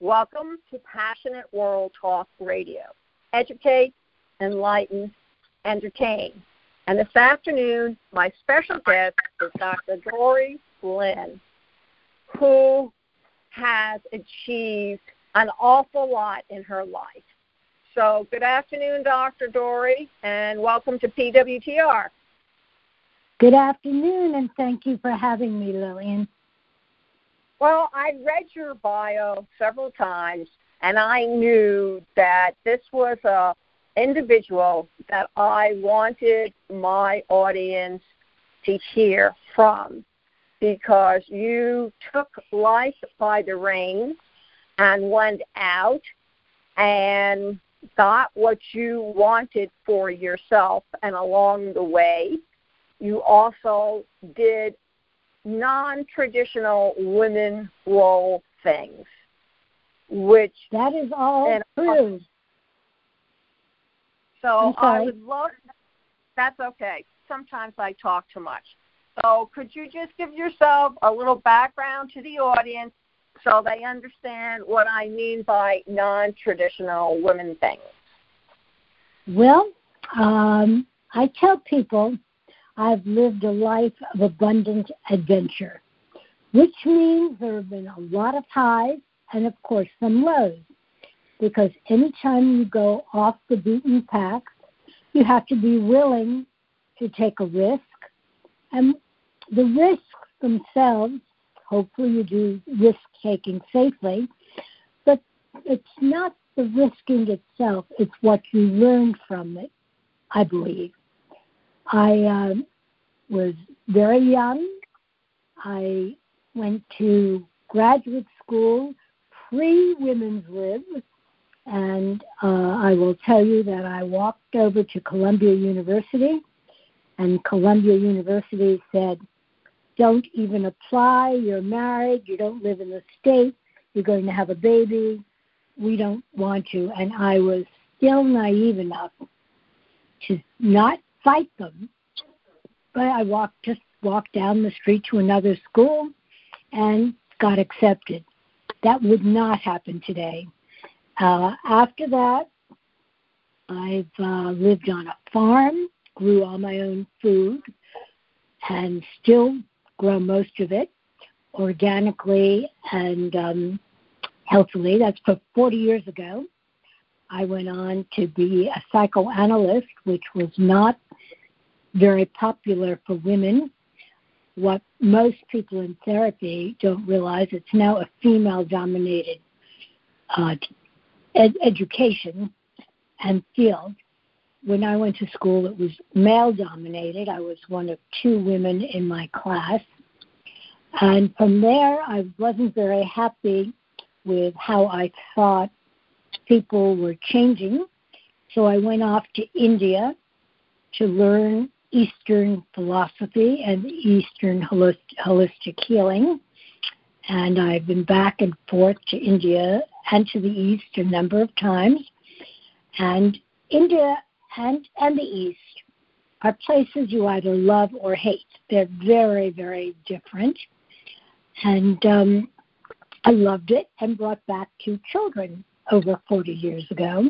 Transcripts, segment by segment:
Welcome to Passionate World Talk Radio. Educate, enlighten, entertain. And this afternoon, my special guest is Dr. Dorree Lynn, who has achieved an awful lot in her life. So, good afternoon, Dr. Dorree, and welcome to PWTR. Good afternoon, and thank you for having me, Lillian. Well, I read your bio several times, and I knew that this was a individual that I wanted my audience to hear from because you took life by the reins and went out and got what you wanted for yourself. And along the way you also did non-traditional women role things, which that is all true. So I would love. That's okay. Sometimes I talk too much. So could you just give yourself a little background to the audience so they understand what I mean by non-traditional women things? Well, um, I tell people I've lived a life of abundant adventure, which means there have been a lot of highs and, of course, some lows. Because anytime you go off the beaten path, you have to be willing to take a risk. And the risks themselves, hopefully, you do risk taking safely, but it's not the risking itself, it's what you learn from it, I believe. I uh, was very young. I went to graduate school pre women's lib, and uh, I will tell you that I walked over to Columbia University, and Columbia University said, Don't even apply, you're married, you don't live in the state, you're going to have a baby, we don't want you. And I was still naive enough to not fight them, but I walked just walked down the street to another school and got accepted. That would not happen today. Uh, after that, I've uh, lived on a farm, grew all my own food, and still grow most of it organically and um, healthily. That's for 40 years ago. I went on to be a psychoanalyst, which was not very popular for women. What most people in therapy don't realize, it's now a female dominated uh, ed- education and field. When I went to school, it was male dominated. I was one of two women in my class. And from there, I wasn't very happy with how I thought people were changing. So I went off to India to learn Eastern philosophy and Eastern holistic healing. And I've been back and forth to India and to the East a number of times. And India and, and the East are places you either love or hate. They're very, very different. And um, I loved it and brought back two children over 40 years ago.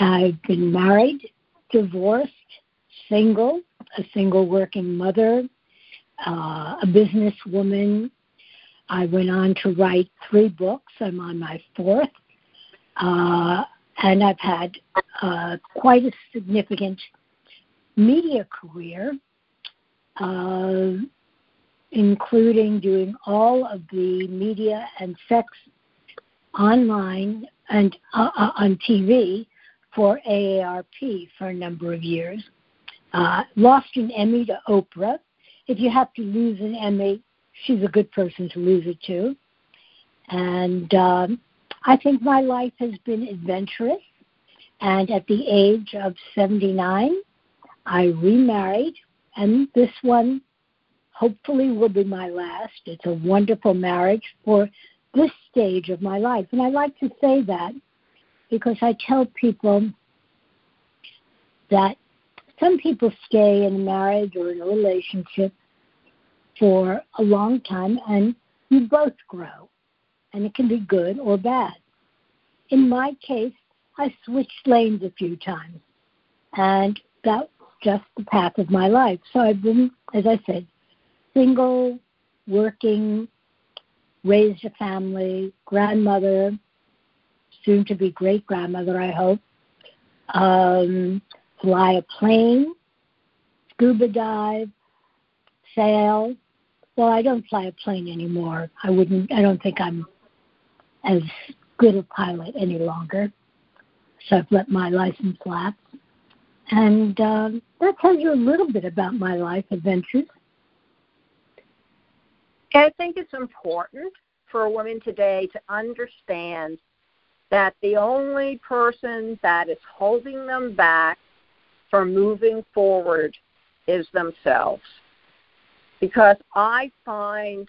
I've been married, divorced, single, a single working mother, uh, a businesswoman. I went on to write three books. I'm on my fourth. Uh, and I've had uh, quite a significant media career, uh, including doing all of the media and sex online and uh, uh on TV for AARP for a number of years. Uh, lost an Emmy to Oprah. If you have to lose an Emmy, she's a good person to lose it to. And um, I think my life has been adventurous. And at the age of 79, I remarried, and this one hopefully will be my last. It's a wonderful marriage for this stage of my life. And I like to say that because I tell people that some people stay in a marriage or in a relationship for a long time and you both grow. and it can be good or bad. In my case, I switched lanes a few times, and that's just the path of my life. So I've been, as I said, single, working, raised a family, grandmother, soon to be great grandmother, I hope, um, fly a plane, scuba dive, sail. Well, I don't fly a plane anymore. I wouldn't. I don't think I'm as good a pilot any longer. So I've let my license lapse. And um, that tells you a little bit about my life adventures. I think it's important for women today to understand that the only person that is holding them back from moving forward is themselves. Because I find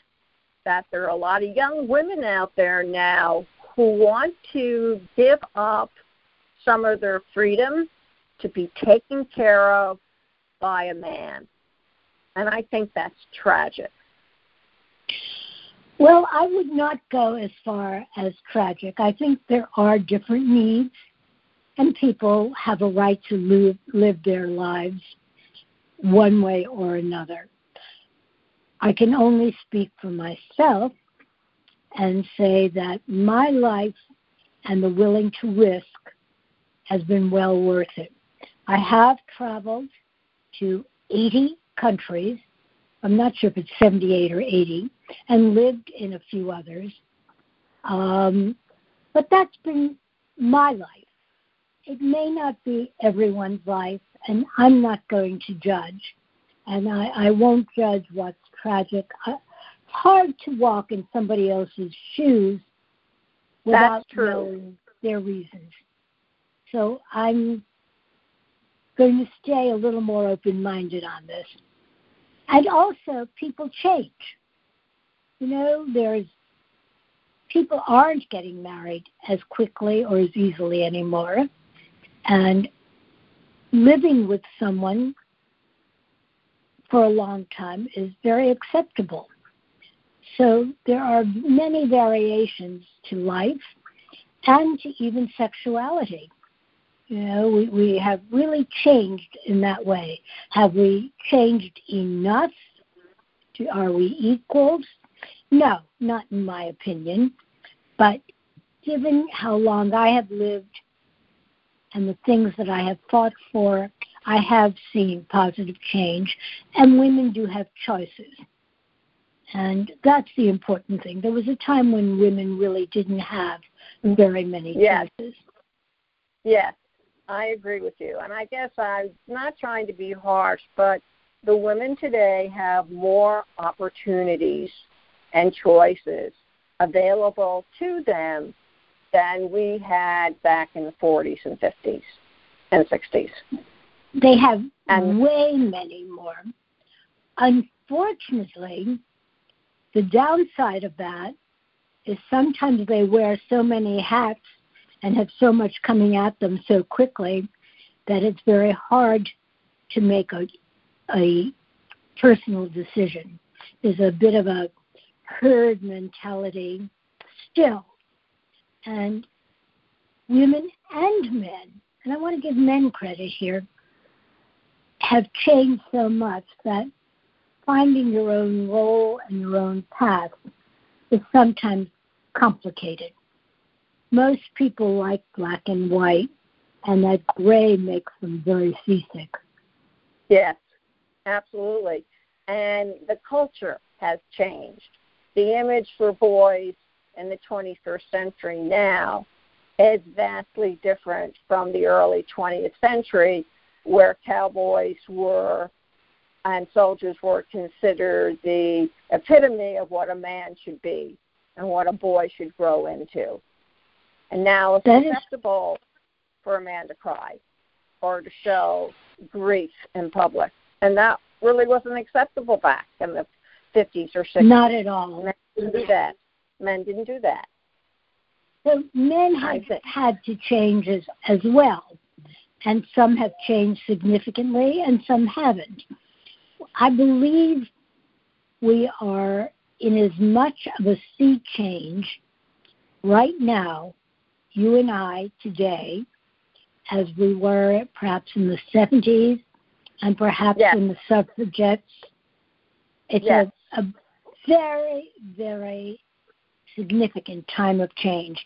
that there are a lot of young women out there now who want to give up some of their freedom to be taken care of by a man. And I think that's tragic. Well, I would not go as far as tragic. I think there are different needs, and people have a right to live, live their lives one way or another. I can only speak for myself and say that my life and the willing to risk has been well worth it. I have traveled to 80 countries I'm not sure if it's 78 or 80, and lived in a few others. Um, but that's been my life. It may not be everyone's life, and I'm not going to judge. And I, I won't judge what's tragic. I, it's hard to walk in somebody else's shoes without knowing their reasons. So I'm going to stay a little more open minded on this. And also, people change. You know, there's people aren't getting married as quickly or as easily anymore. And living with someone for a long time is very acceptable. So there are many variations to life and to even sexuality. You know, we, we have really changed in that way. Have we changed enough? To, are we equals? No, not in my opinion. But given how long I have lived and the things that I have fought for, I have seen positive change, and women do have choices. And that's the important thing. There was a time when women really didn't have very many yes. choices. Yes, I agree with you. And I guess I'm not trying to be harsh, but the women today have more opportunities and choices available to them than we had back in the 40s and 50s and 60s. They have and, way many more. Unfortunately, the downside of that is sometimes they wear so many hats and have so much coming at them so quickly that it's very hard to make a, a personal decision. There's a bit of a herd mentality still. And women and men, and I want to give men credit here, have changed so much that finding your own role and your own path is sometimes complicated most people like black and white, and that gray makes them very seasick. Yes, absolutely. And the culture has changed. The image for boys in the 21st century now is vastly different from the early 20th century, where cowboys were and soldiers were considered the epitome of what a man should be and what a boy should grow into. And now it's that acceptable is... for a man to cry or to show grief in public. And that really wasn't acceptable back in the 50s or 60s. Not at all. Men didn't do that. Men didn't do that. So men have had to change as, as well. And some have changed significantly and some haven't. I believe we are in as much of a sea change right now, you and I today, as we were perhaps in the 70s and perhaps yes. in the suffragettes, it's yes. a, a very, very significant time of change.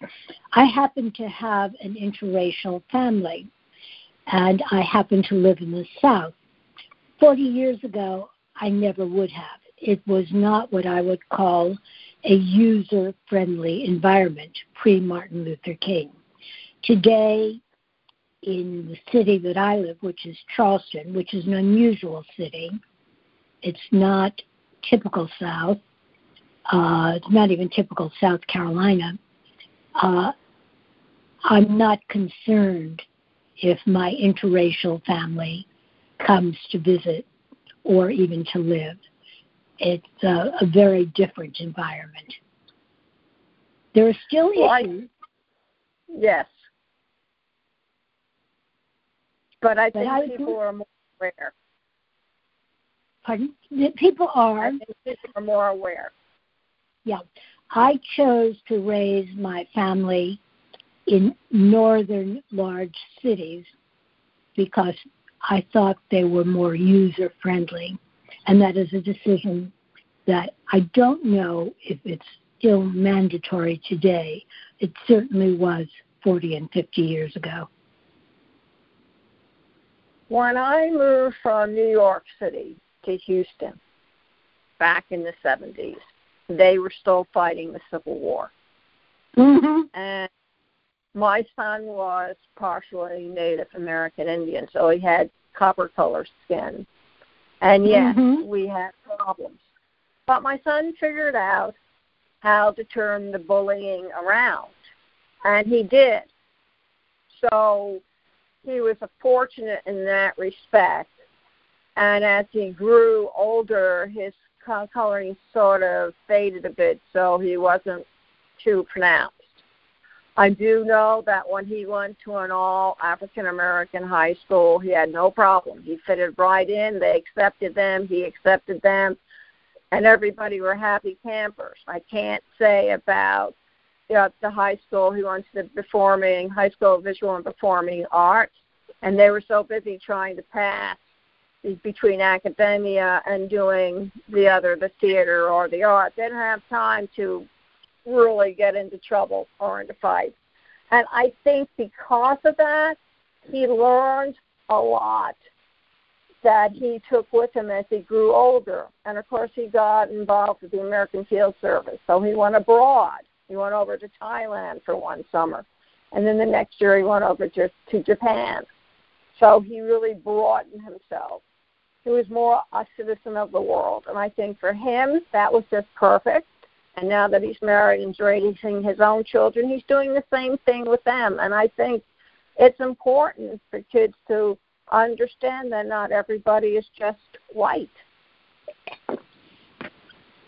I happen to have an interracial family, and I happen to live in the South. 40 years ago, I never would have. It was not what I would call a user friendly environment pre Martin Luther King. Today, in the city that I live, which is Charleston, which is an unusual city, it's not typical South. Uh, it's not even typical South Carolina. Uh, I'm not concerned if my interracial family comes to visit or even to live. It's a, a very different environment. There are still well, issues. I, yes. But I think but people are more aware. Pardon? People are. I think people are more aware. Yeah. I chose to raise my family in northern large cities because I thought they were more user friendly. And that is a decision that I don't know if it's still mandatory today. It certainly was 40 and 50 years ago. When I moved from New York City to Houston back in the 70s, they were still fighting the Civil War. Mm-hmm. And my son was partially Native American Indian, so he had copper color skin. And yes, mm-hmm. we had problems. But my son figured out how to turn the bullying around, and he did. So he was fortunate in that respect. And as he grew older, his coloring sort of faded a bit, so he wasn't too pronounced. I do know that when he went to an all African American high school, he had no problem. He fitted right in. They accepted them. He accepted them, and everybody were happy campers. I can't say about you know, the high school he went to the performing high school visual and performing arts, and they were so busy trying to pass between academia and doing the other, the theater or the art. They didn't have time to really get into trouble or into fights. And I think because of that, he learned a lot that he took with him as he grew older. And of course, he got involved with the American Field Service. So he went abroad. He went over to Thailand for one summer. And then the next year, he went over to, to Japan. So he really broadened himself. He was more a citizen of the world. And I think for him, that was just perfect. And now that he's married and raising his own children, he's doing the same thing with them. And I think it's important for kids to understand that not everybody is just white.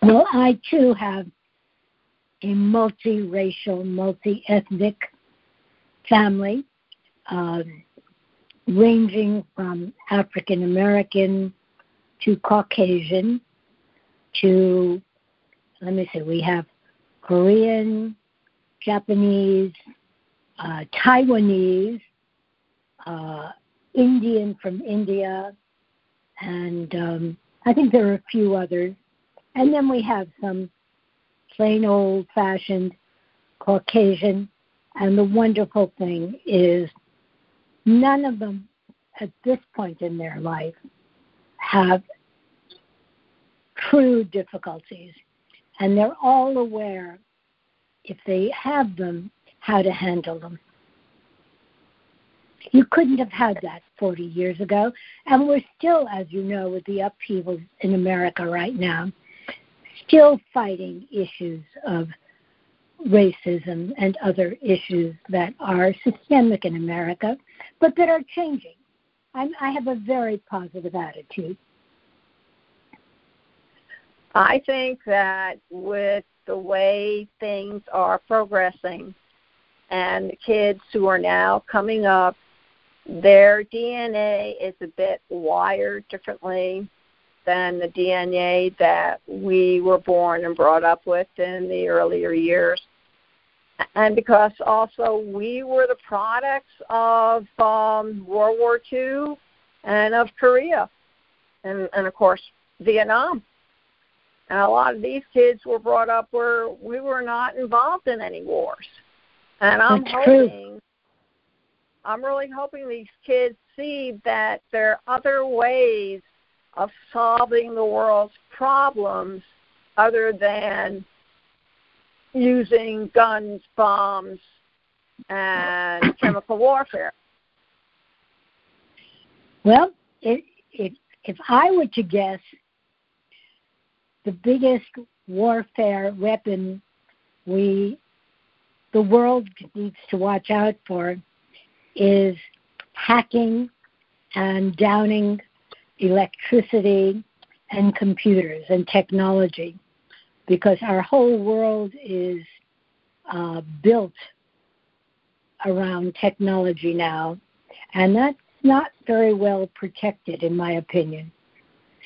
Well, I too have a multiracial, multi ethnic family, um, ranging from African American to Caucasian to let me see, we have Korean, Japanese, uh, Taiwanese, uh, Indian from India, and um, I think there are a few others. And then we have some plain old fashioned Caucasian. And the wonderful thing is, none of them at this point in their life have true difficulties and they're all aware, if they have them, how to handle them. You couldn't have had that 40 years ago, and we're still, as you know, with the upheavals in America right now, still fighting issues of racism and other issues that are systemic in America, but that are changing. I'm, I have a very positive attitude. I think that with the way things are progressing and the kids who are now coming up, their DNA is a bit wired differently than the DNA that we were born and brought up with in the earlier years. and because also we were the products of um, World War II and of Korea, and, and of course Vietnam. And a lot of these kids were brought up where we were not involved in any wars. And I'm That's hoping, true. I'm really hoping these kids see that there are other ways of solving the world's problems other than using guns, bombs, and chemical warfare. Well, it, it, if I were to guess, the biggest warfare weapon we, the world needs to watch out for, is hacking and downing electricity and computers and technology because our whole world is uh, built around technology now, and that's not very well protected, in my opinion.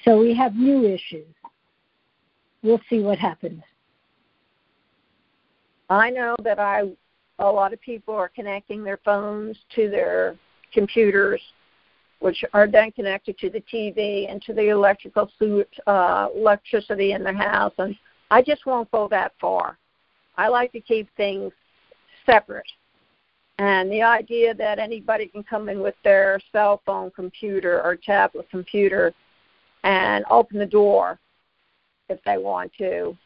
So we have new issues. We'll see what happens. I know that I a lot of people are connecting their phones to their computers, which are then connected to the TV and to the electrical suit, uh, electricity in their house. And I just won't go that far. I like to keep things separate. And the idea that anybody can come in with their cell phone computer or tablet computer and open the door if they want to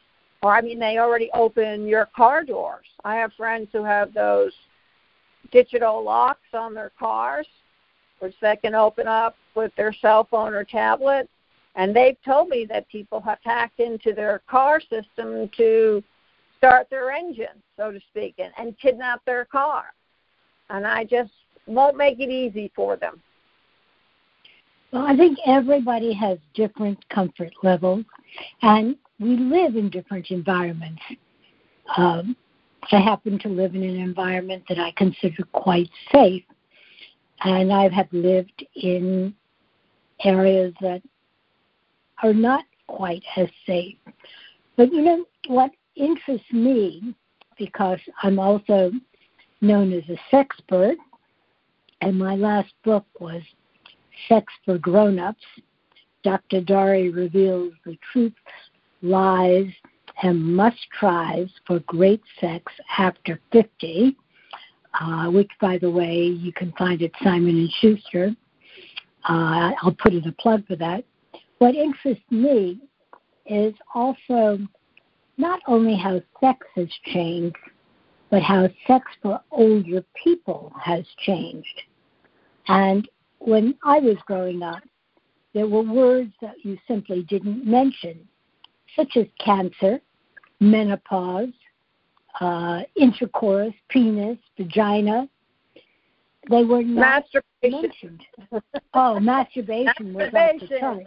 or I mean, they already open your car doors. I have friends who have those digital locks on their cars, which they can open up with their cell phone or tablet. And they've told me that people have hacked into their car system to start their engine, so to speak, and, and kidnap their car. And I just won't make it easy for them. Well, I think everybody has different comfort levels, and we live in different environments. Um, I happen to live in an environment that I consider quite safe, and I have lived in areas that are not quite as safe. But you know what interests me, because I'm also known as a sexpert, and my last book was Sex for Grown-ups. Dr. Dorree reveals the truths lies, and must tries for great sex after 50, uh, which, by the way, you can find at Simon and Schuster. Uh, I'll put in a plug for that. What interests me is also not only how sex has changed, but how sex for older people has changed. And when I was growing up, there were words that you simply didn't mention such as cancer, menopause, uh, intercourse, penis, vagina. They were not masturbation. mentioned. Oh, masturbation was off the chart.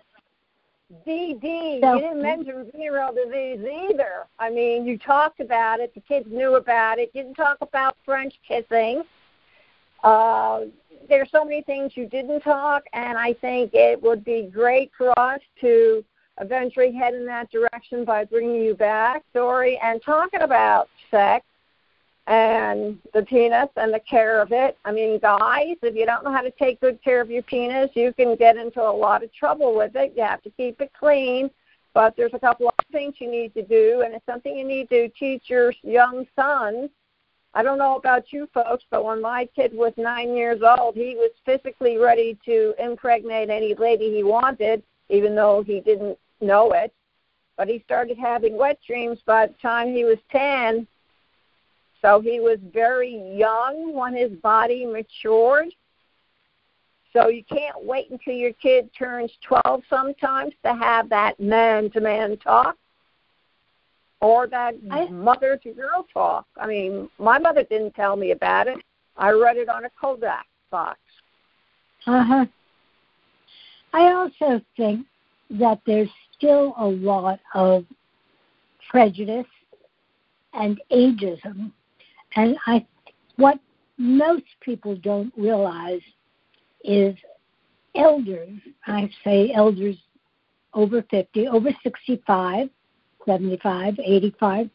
DD. So, you didn't mention venereal disease either. I mean, you talked about it. The kids knew about it. You didn't talk about French kissing. Uh, there's so many things you didn't talk, and I think it would be great for us to eventually head in that direction by bringing you back, Dorree, and talking about sex and the penis and the care of it. I mean, guys, if you don't know how to take good care of your penis, you can get into a lot of trouble with it. You have to keep it clean, but there's a couple of things you need to do, and it's something you need to teach your young sons. I don't know about you folks, but when my kid was nine years old, he was physically ready to impregnate any lady he wanted, even though he didn't know it, but he started having wet dreams by the time he was 10. So he was very young when his body matured. So you can't wait until your kid turns 12 sometimes to have that man to man talk or that mother to girl talk. I mean, my mother didn't tell me about it. I read it on a Kodak box. Uh huh. I also think that there's still a lot of prejudice and ageism. And I, what most people don't realize is elders, I say elders over 50, over 65, 75, 85,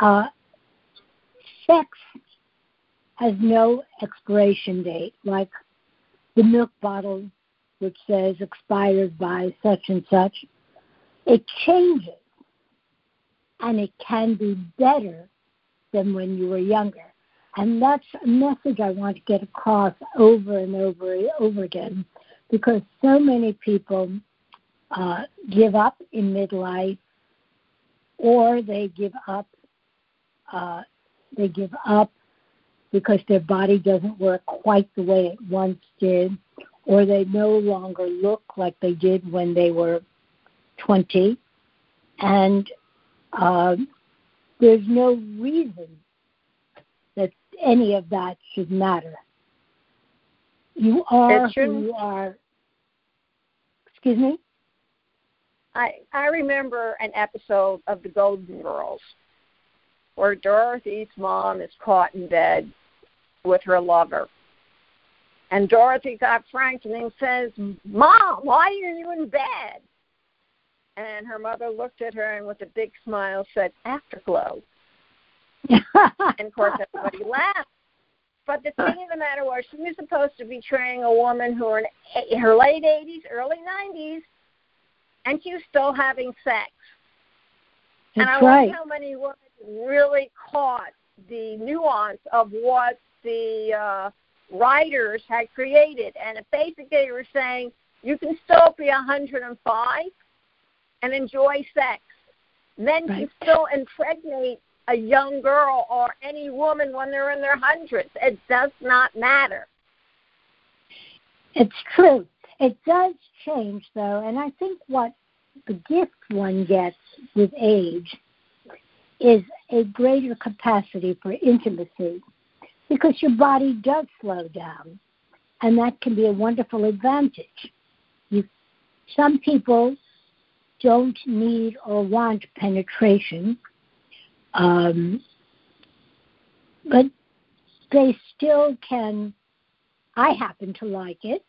uh, sex has no expiration date, like the milk bottle, which says expired by such and such. It changes, and it can be better than when you were younger. And that's a message I want to get across over and over and over again because so many people uh, give up in midlife or they give up uh, they give up because their body doesn't work quite the way it once did or they no longer look like they did when they were 20 and uh, there's no reason that any of that should matter. You are who you are. Excuse me I I remember an episode of The Golden Girls where Dorothy's mom is caught in bed with her lover. And Dorothy got frank and says, Mom, why are you in bed? And her mother looked at her and with a big smile said, Afterglow. and of course everybody laughed. But the thing of the matter was, she was supposed to be training a woman who in her late 80s, early 90s, and she's still having sex. That's and I right. wonder how many women really caught the nuance of what the uh, writers had created. And basically, they were saying you can still be 105 and enjoy sex. Men right. can still impregnate a young girl or any woman when they're in their hundreds. It does not matter. It's true. It does change, though, and I think what the gift one gets with age is a greater capacity for intimacy because your body does slow down, and that can be a wonderful advantage. You, some people don't need or want penetration, um, but they still can. I happen to like it,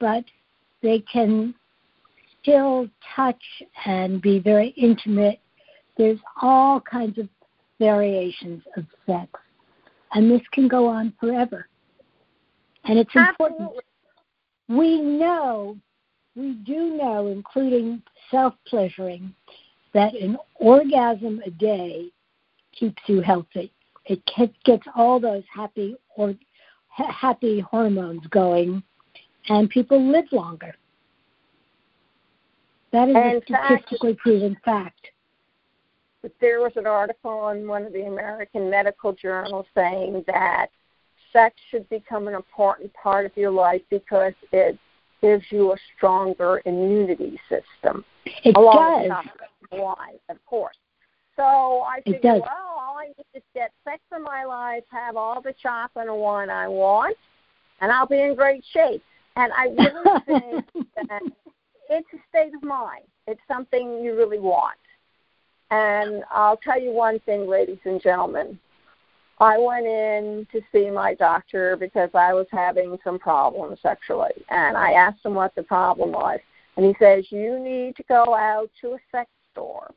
but they can still touch and be very intimate. There's all kinds of variations of sex, and this can go on forever. And it's important. We know, we do know, including self pleasuring, that an orgasm a day keeps you healthy. It gets all those happy or happy hormones going, and people live longer. That is and a statistically fact, proven fact. But there was an article in one of the American medical journals saying that sex should become an important part of your life because it gives you a stronger immunity system. It along does. with wine, of course. So I does. well, all I need is get sex in my life, have all the chocolate and wine I want, and I'll be in great shape. And I really think that it's a state of mind. It's something you really want. And I'll tell you one thing, ladies and gentlemen. I went in to see my doctor because I was having some problems sexually. And I asked him what the problem was. And he says, You need to go out to a sex store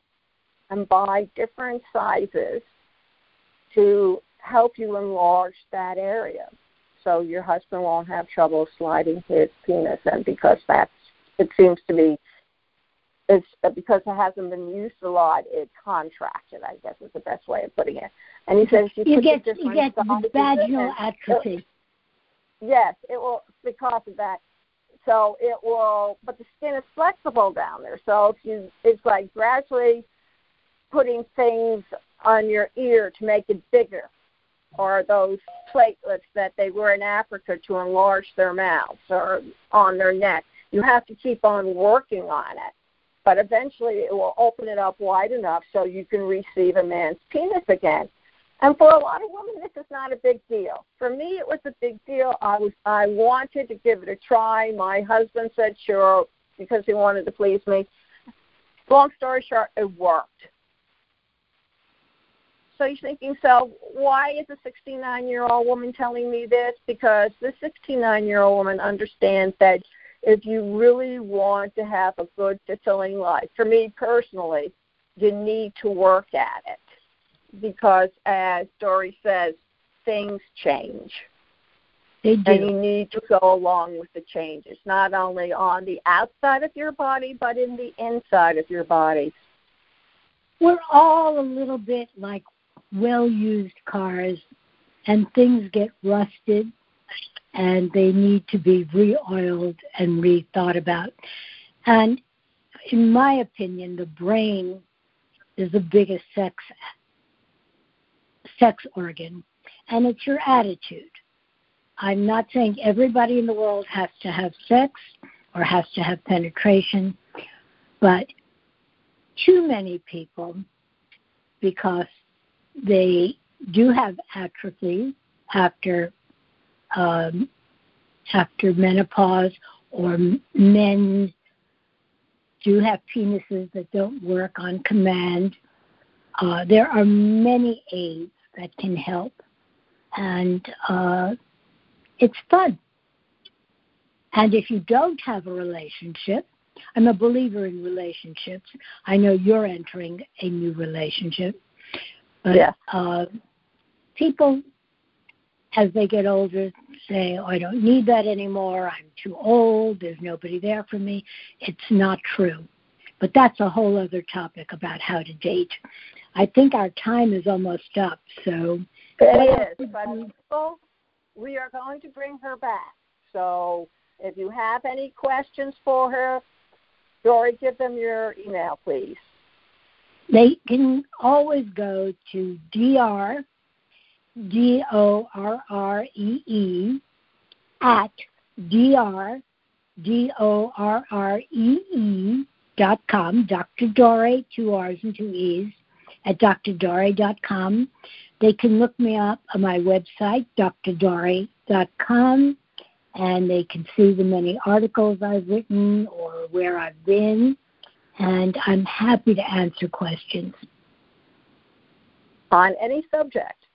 and buy different sizes to help you enlarge that area so your husband won't have trouble sliding his penis in because that's it seems to be it's uh, because it hasn't been used a lot it contracted i guess is the best way of putting it. And he says you, you get you get vaginal in, atrophy. yes it will because of that. So it will but the skin is flexible down there. So if you it's like gradually putting things on your ear to make it bigger or those platelets that they wear in Africa to enlarge their mouths or on their neck. You have to keep on working on it. But eventually it will open it up wide enough so you can receive a man's penis again. And for a lot of women this is not a big deal. For me it was a big deal. I was I wanted to give it a try. My husband said sure because he wanted to please me. Long story short, it worked. So you're thinking, so why is a 69 year old woman telling me this? Because this 69 year old woman understands that if you really want to have a good, fulfilling life, for me personally, you need to work at it. because, as Dorree says, things change. They do. And you need to go along with the changes, not only on the outside of your body, but in the inside of your body. We're all a little bit like well used cars, and things get rusted and they need to be re-oiled and rethought about. And in my opinion, the brain is the biggest sex sex organ, and it's your attitude. I'm not saying everybody in the world has to have sex or has to have penetration, but too many people, because they do have atrophy after um, after menopause, or men do have penises that don't work on command. Uh, there are many aids that can help, and uh, it's fun. And if you don't have a relationship, I'm a believer in relationships. I know you're entering a new relationship, but yeah. uh, people, as they get older, say, oh, I don't need that anymore. I'm too old. There's nobody there for me. It's not true. But that's a whole other topic about how to date. I think our time is almost up. So it is. But people, we are going to bring her back. So if you have any questions for her, Dorree, give them your email, please. They can always go to dr D O R R E E at dr D O R R E E dot com, Dr. Dorree, two R's and two E's, at drdorree.com. They can look me up on my website, drdorree.com, and they can see the many articles I've written or where I've been, and I'm happy to answer questions. On any subject?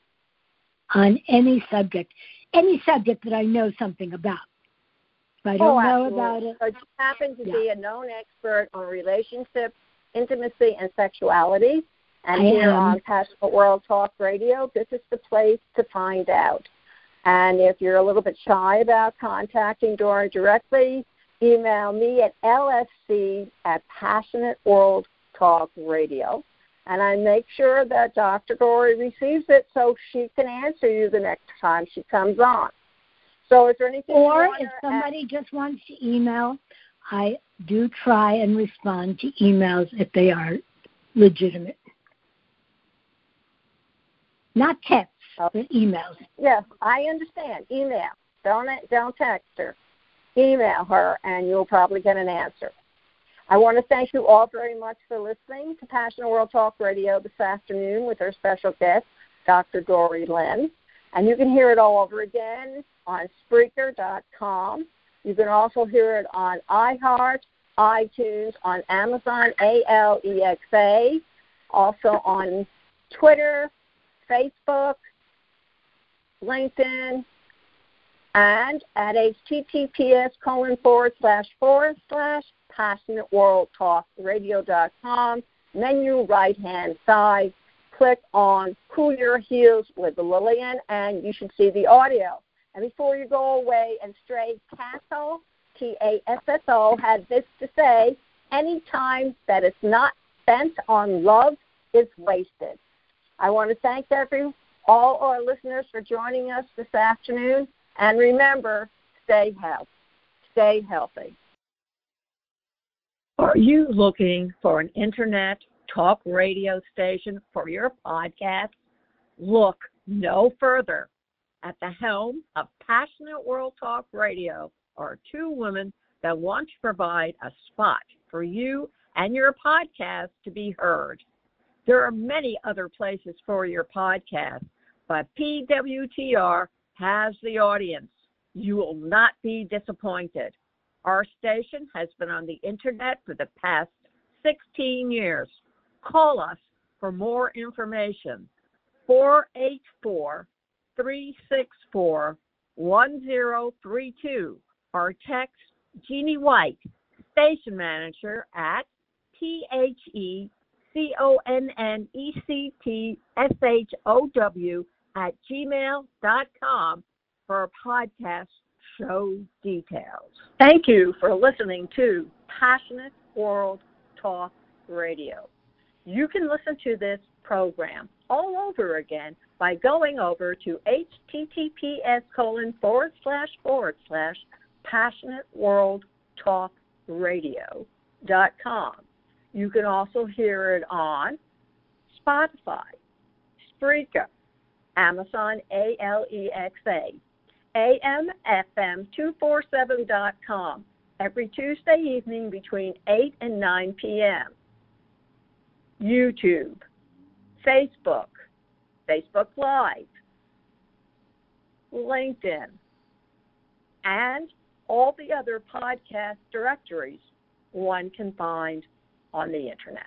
On any subject. Any subject that I know something about. If I don't oh, know about it. So you happen to yeah. be a known expert on relationships, intimacy, and sexuality. And I here am. on Passionate World Talk Radio, this is the place to find out. And if you're a little bit shy about contacting Dora directly, email me at lsc at Passionate World Talk Radio. And I make sure that Dr. Dorree receives it so she can answer you the next time she comes on. So is there anything Or if somebody just wants to email, I do try and respond to emails if they are legitimate. Not texts, Oh. but emails. Yes, I understand. Email. Don't don't text her. Email her, and you'll probably get an answer. I want to thank you all very much for listening to Passionate World Talk Radio this afternoon with our special guest, Dr. Dorree Lynn. And you can hear it all over again on Spreaker.com. You can also hear it on iHeart, iTunes, on Amazon, A-L-E-X-A, also on Twitter, Facebook, LinkedIn, and at https colon forward slash forward slash passionateworldtalkradio.com, menu right hand side, click on Cool Your Heels with Lillian, and you should see the audio. And before you go away and stray, Tasso, T A S S O, had this to say any time that is not spent on love is wasted. I want to thank every all our listeners for joining us this afternoon. And remember, stay healthy. Stay healthy. Are you looking for an internet talk radio station for your podcast? Look no further. At the helm of Passionate World Talk Radio are two women that want to provide a spot for you and your podcast to be heard. There are many other places for your podcast, but PWTR has the audience. You will not be disappointed. Our station has been on the internet for the past 16 years. Call us for more information. 484 364 1032 or text Jeannie White, station manager at THE C O N N E C T S H O W at gmail.com for podcast show details. Thank you for listening to Passionate World Talk Radio. You can listen to this program all over again by going over to https colon forward slash forward slash passionate world talk radio dot com. You can also hear it on Spotify, Spreaker, Amazon ALEXA, AMFM247.com every Tuesday evening between 8 and 9 p.m. YouTube, Facebook, Facebook Live, LinkedIn, and all the other podcast directories one can find on the internet.